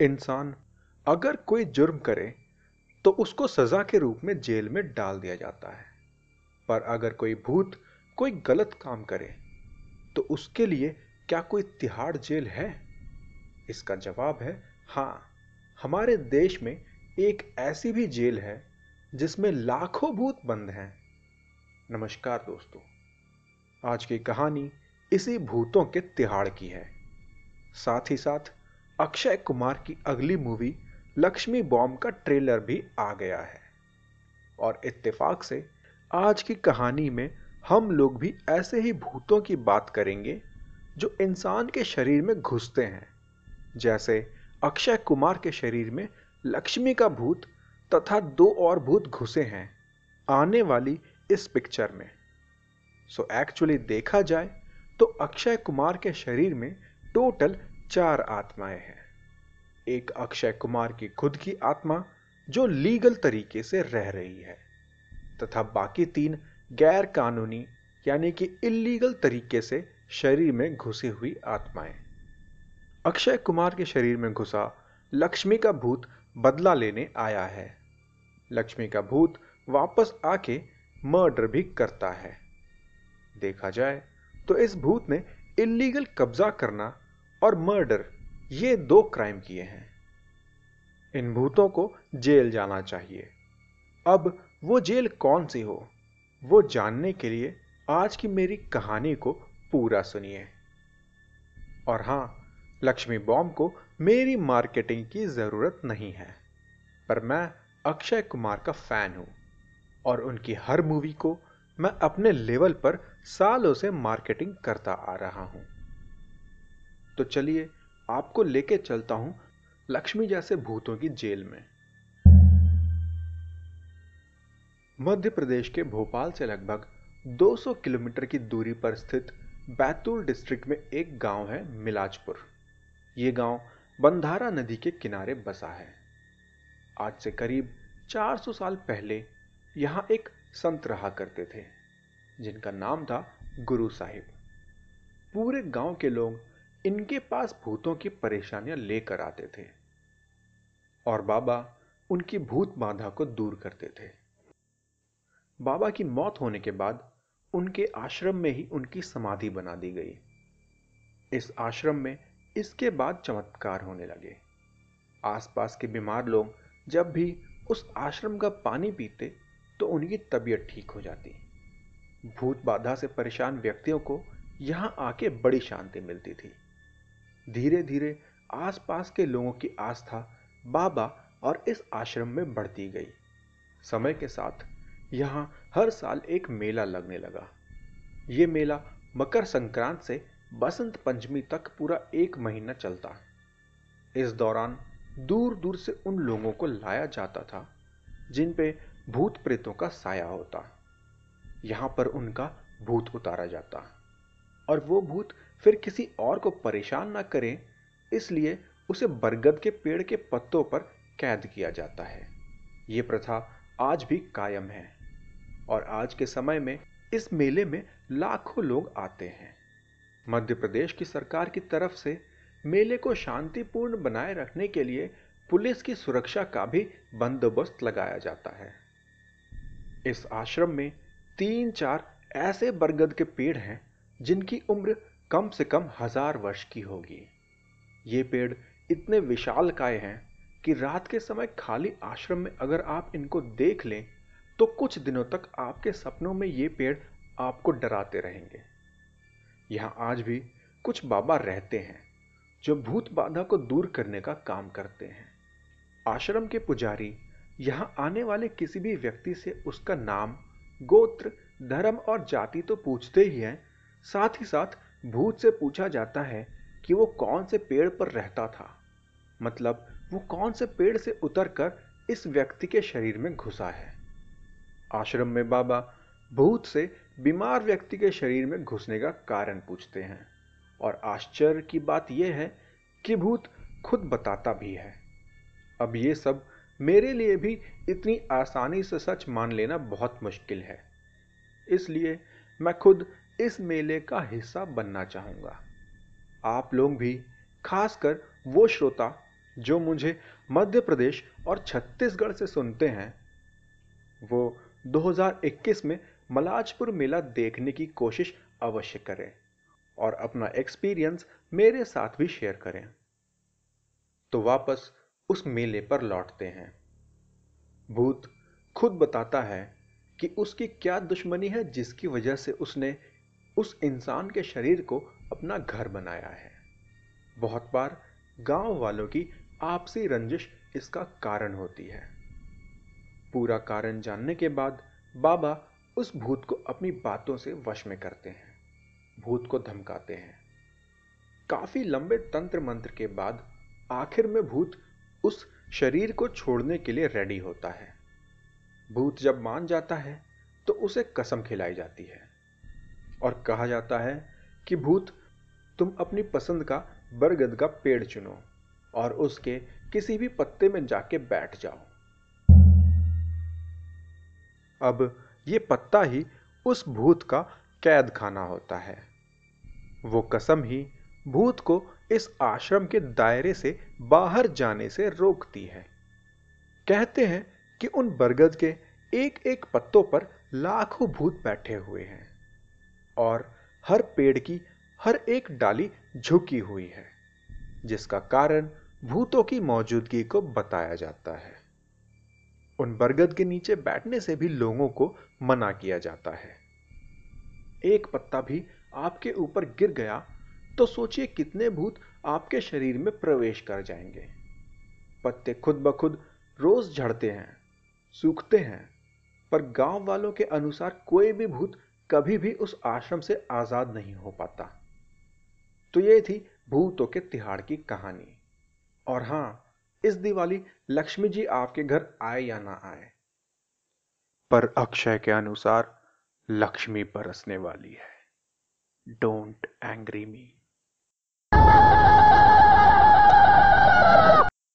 इंसान अगर कोई जुर्म करे तो उसको सजा के रूप में जेल में डाल दिया जाता है। पर अगर कोई भूत कोई गलत काम करे तो उसके लिए क्या कोई तिहाड़ जेल है? इसका जवाब है हाँ हमारे देश में एक ऐसी भी जेल है, जिसमें लाखों भूत बंद हैं। नमस्कार दोस्तों, आज की कहानी इसी भूतों के तिहाड़ की है। साथ ही साथ अक्षय कुमार की अगली मूवी लक्ष्मी बॉम्ब का ट्रेलर भी आ गया है। और इत्तेफाक से आज की कहानी में हम लोग भी ऐसे ही भूतों की बात करेंगे जो इंसान के शरीर में घुसते हैं। जैसे अक्षय कुमार के शरीर में लक्ष्मी का भूत तथा दो और भूत घुसे हैं आने वाली इस पिक्चर में। सो so एक्चुअली देखा जाए तो अक्षय कुमार के शरीर में टोटल चार आत्माएँ हैं। एक अक्षय कुमार की खुद की आत्मा, जो लीगल तरीके से रह रही है, तथा बाकी तीन गैर कानूनी यानी कि इलीगल तरीके से शरीर में घुसी हुई आत्माएँ। अक्षय कुमार के शरीर में घुसा लक्ष्मी का भूत बदला लेने आया है। लक्ष्मी का भूत वापस आके मर्डर भी करता है। देखा जाए तो इस भूत ने इलीगल कब्जा करना और मर्डर, ये दो क्राइम किए हैं। इन भूतों को जेल जाना चाहिए। अब वो जेल कौन सी हो, वो जानने के लिए आज की मेरी कहानी को पूरा सुनिए। और हाँ, लक्ष्मी बॉम्ब को मेरी मार्केटिंग की ज़रूरत नहीं है, पर मैं अक्षय कुमार का फ़ैन हूँ और उनकी हर मूवी को मैं अपने लेवल पर सालों से मार्केटिंग करता आ रहा हूँ। तो चलिए आपको लेके चलता हूँ लक्ष्मी जैसे भूतों की जेल में। मध्य प्रदेश के भोपाल से लगभग 200 किलोमीटर की दूरी पर स्थित बैतूल डिस्ट्रिक्ट में एक गाँव है मिलाजपुर। ये गाँव बंधारा नदी के किनारे बसा है। आज से करीब 400 साल पहले यहाँ एक संत रहा करते थे, जिनका नाम था गुरु साहिब। पूरे गाँव के लोग इनके पास भूतों की परेशानियाँ लेकर आते थे और बाबा उनकी भूत बाधा को दूर करते थे। बाबा की मौत होने के बाद उनके आश्रम में ही उनकी समाधि बना दी गई। इस आश्रम में इसके बाद चमत्कार होने लगे। आसपास के बीमार लोग जब भी उस आश्रम का पानी पीते तो उनकी तबीयत ठीक हो जाती। भूत बाधा से परेशान व्यक्तियों को यहाँ आके बड़ी शांति मिलती थी। धीरे धीरे आसपास के लोगों की आस्था बाबा और इस आश्रम में बढ़ती गई। समय के साथ यहाँ हर साल एक मेला लगने लगा। ये मेला मकर संक्रांत से बसंत पंचमी तक पूरा एक महीना चलता। इस दौरान दूर दूर से उन लोगों को लाया जाता था, जिन पे भूत प्रेतों का साया होता। यहाँ पर उनका भूत उतारा जाता। और वो भूत फिर किसी और को परेशान ना करें, इसलिए उसे बरगद के पेड़ के पत्तों पर कैद किया जाता है। ये प्रथा आज भी कायम है और आज के समय में इस मेले में लाखों लोग आते हैं। मध्य प्रदेश की सरकार की तरफ़ से मेले को शांतिपूर्ण बनाए रखने के लिए पुलिस की सुरक्षा का भी बंदोबस्त लगाया जाता है। इस आश्रम में तीन चार ऐसे बरगद के पेड़ हैं जिनकी उम्र कम से कम हज़ार वर्ष की होगी। ये पेड़ इतने विशाल काय हैं कि रात के समय खाली आश्रम में अगर आप इनको देख लें तो कुछ दिनों तक आपके सपनों में ये पेड़ आपको डराते रहेंगे। यहाँ आज भी कुछ बाबा रहते हैं जो भूत बाधा को दूर करने का काम करते हैं। आश्रम के पुजारी, यहाँ आने वाले किसी भी व्यक्ति से उसका नाम, गोत्र, धर्म और जाति तो पूछते ही हैं साथ ही साथ भूत से पूछा जाता है कि वो कौन से पेड़ पर रहता था। मतलब वो कौन से पेड़ से उतरकर इस व्यक्ति के शरीर में घुसा है। आश्रम में बाबा भूत से बीमार व्यक्ति के शरीर में घुसने का कारण पूछते हैं। और आश्चर्य की बात यह है कि भूत खुद बताता भी है। अब ये सब मेरे लिए भी इतनी आसानी से सच मान लेना बहुत मुश्किल है। इसलिए मैं खुद इस मेले का हिस्सा बनना चाहूँगा। आप लोग भी, खासकर वो श्रोता, जो मुझे मध्य प्रदेश और छत्तीसगढ़ से सुनते हैं, वो 2021 में मलाजपुर मेला देखने की कोशिश अवश्य करें और अपना एक्सपीरियंस मेरे साथ भी शेयर करें। तो वापस उस मेले पर लौटते हैं। भूत खुद बताता है कि उसकी क्या दुश्मनी है जिसकी वजह से उसने उस इंसान के शरीर को अपना घर बनाया है। बहुत बार गाँव वालों की आपसी रंजिश इसका कारण होती है। पूरा कारण जानने के बाद बाबा उस भूत को अपनी बातों से वश में करते हैं, भूत को धमकाते हैं। काफ़ी लंबे तंत्र मंत्र के बाद आखिर में भूत उस शरीर को छोड़ने के लिए रेडी होता है। भूत जब मान जाता है तो उसे कसम खिलाई जाती है। और कहा जाता है कि भूत, तुम अपनी पसंद का बरगद का पेड़ चुनो और उसके किसी भी पत्ते में जाके बैठ जाओ। अब ये पत्ता ही उस भूत का कैद खाना होता है। वो कसम ही भूत को इस आश्रम के दायरे से बाहर जाने से रोकती है। कहते हैं कि उन बरगद के एक एक पत्तों पर लाखों भूत बैठे हुए हैं। और हर पेड़ की हर एक डाली झुकी हुई है, जिसका कारण भूतों की मौजूदगी को बताया जाता है। उन बरगद के नीचे बैठने से भी लोगों को मना किया जाता है। एक पत्ता भी आपके ऊपर गिर गया तो सोचिए कितने भूत आपके शरीर में प्रवेश कर जाएँगे। पत्ते खुद ब खुद रोज झड़ते हैं, सूखते हैं, पर गाँव वालों के अनुसार कोई भी भूत कभी भी उस आश्रम से आज़ाद नहीं हो पाता। तो ये थी भूतों के तिहाड़ की कहानी। और हाँ, इस दिवाली लक्ष्मी जी आपके घर आए या ना आए? पर अक्षय के अनुसार लक्ष्मी बरसने वाली है। Don't angry me